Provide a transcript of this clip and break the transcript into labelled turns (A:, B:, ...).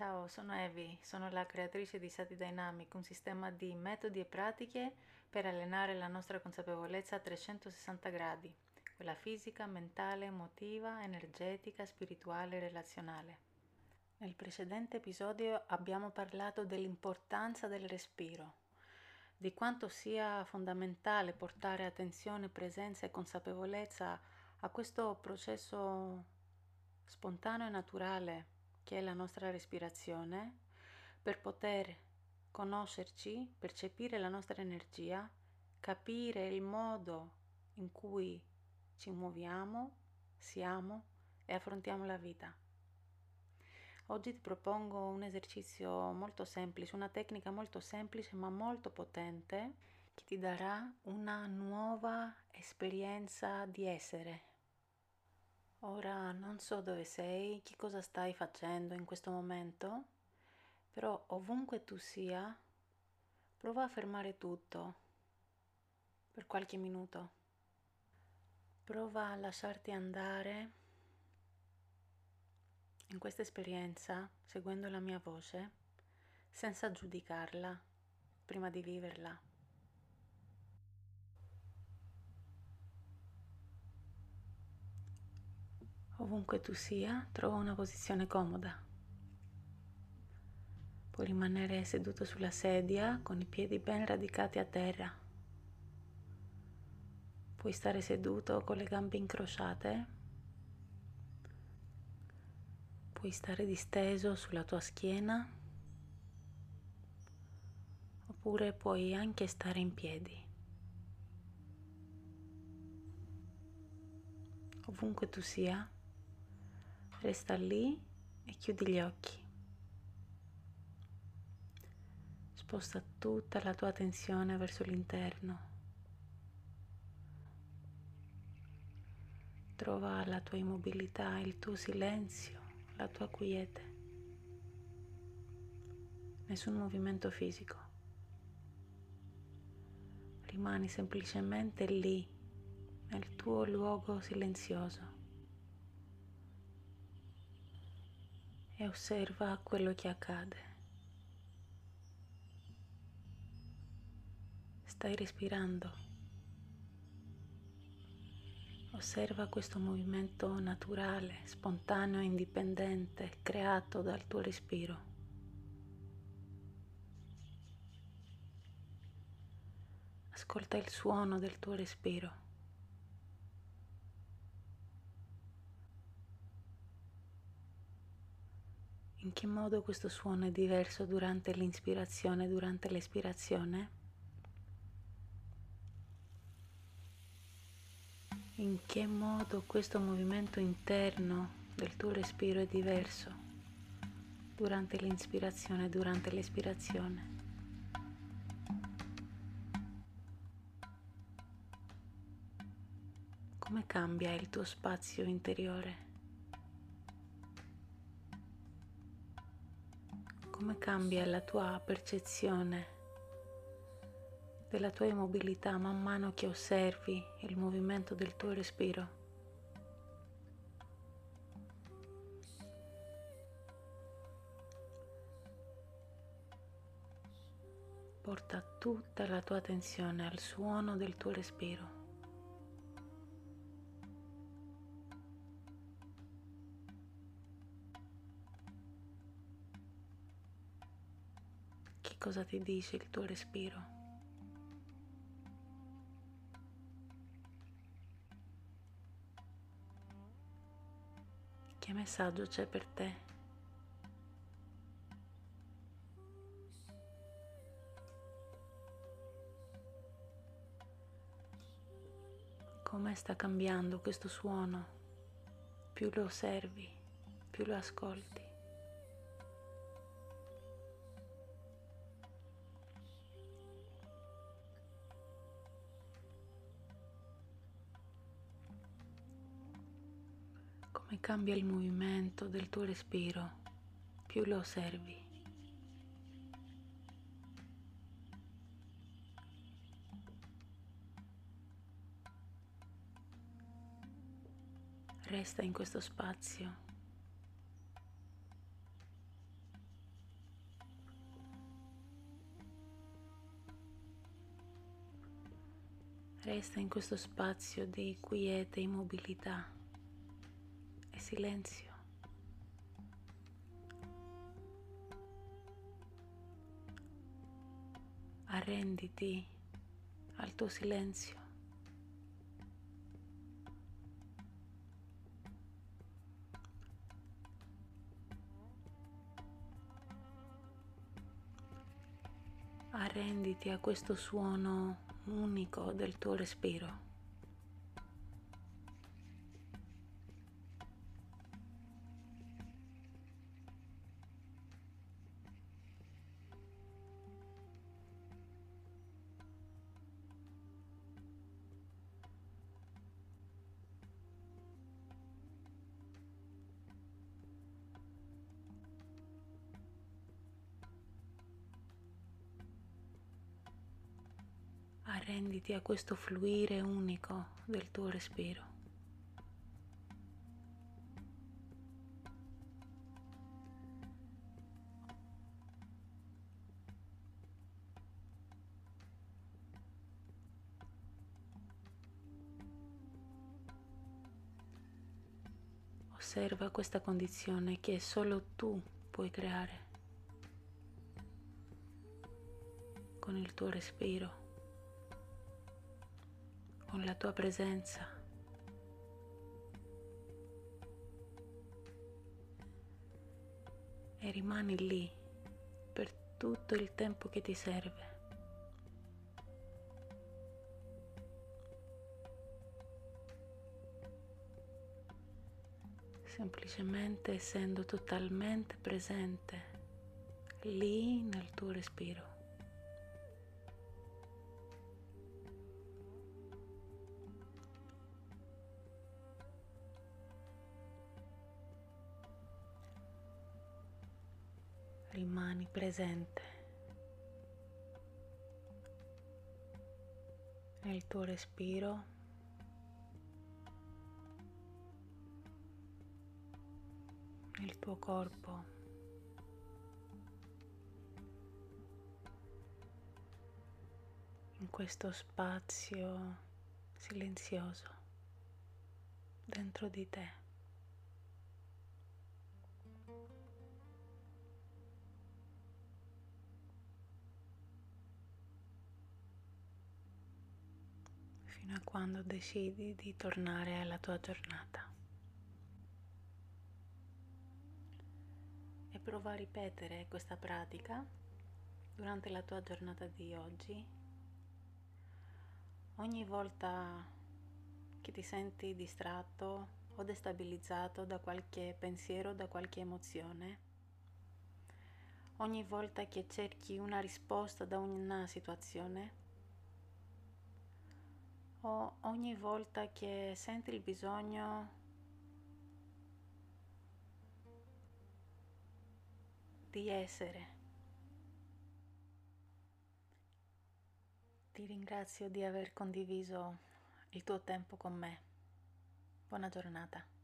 A: Ciao, sono Evi, sono la creatrice di Sati Dynamic, un sistema di metodi e pratiche per allenare la nostra consapevolezza a 360 gradi, quella fisica, mentale, emotiva, energetica, spirituale e relazionale. Nel precedente episodio abbiamo parlato dell'importanza del respiro, di quanto sia fondamentale portare attenzione, presenza e consapevolezza a questo processo spontaneo e naturale che è la nostra respirazione per poter conoscerci, percepire la nostra energia, capire il modo in cui ci muoviamo, siamo e affrontiamo la vita. Oggi ti propongo un esercizio molto semplice, una tecnica molto semplice ma molto potente che ti darà una nuova esperienza di essere. Ora non so dove sei, che cosa stai facendo in questo momento, però ovunque tu sia, prova a fermare tutto per qualche minuto. Prova a lasciarti andare in questa esperienza, seguendo la mia voce, senza giudicarla prima di viverla. Ovunque tu sia, trova una posizione comoda. Puoi rimanere seduto sulla sedia con i piedi ben radicati a terra. Puoi stare seduto con le gambe incrociate Puoi stare disteso sulla tua schiena oppure puoi anche stare in piedi. Ovunque tu sia, resta lì e chiudi gli occhi. Sposta tutta la tua attenzione verso l'interno. Trova la tua immobilità, il tuo silenzio la tua quiete, nessun movimento fisico. Rimani semplicemente lì, nel tuo luogo silenzioso e osserva quello che accade. Stai respirando. Osserva questo movimento naturale, spontaneo e indipendente creato dal tuo respiro. Ascolta il suono del tuo respiro. In che modo questo suono è diverso durante l'inspirazione e durante l'espirazione? in che modo questo movimento interno del tuo respiro è diverso durante l'inspirazione e durante l'espirazione. Come cambia il tuo spazio interiore? Come cambia la tua percezione della tua immobilità man mano che osservi il movimento del tuo respiro. Porta tutta la tua attenzione al suono del tuo respiro. Cosa ti dice il tuo respiro? Che messaggio c'è per te? Come sta cambiando questo suono? Più lo osservi, più lo ascolti. come cambia il movimento del tuo respiro più lo osservi. Resta in questo spazio. Resta in questo spazio di quiete immobilità silenzio. Arrenditi al tuo silenzio. Arrenditi a questo suono unico del tuo respiro. Arrenditi a questo fluire unico del tuo respiro. Osserva questa condizione che solo tu puoi creare con il tuo respiro con la tua presenza. E rimani lì per tutto il tempo che ti serve. Semplicemente essendo totalmente presente lì nel tuo respiro. Rimani presente nel tuo respiro. Nel tuo corpo. In questo spazio silenzioso dentro di te fino a quando decidi di tornare alla tua giornata. E prova a ripetere questa pratica durante la tua giornata di oggi. Ogni volta che ti senti distratto o destabilizzato da qualche pensiero, da qualche emozione, ogni volta che cerchi una risposta da una situazione, o ogni volta che senti il bisogno di essere. Ti ringrazio di aver condiviso il tuo tempo con me. Buona giornata.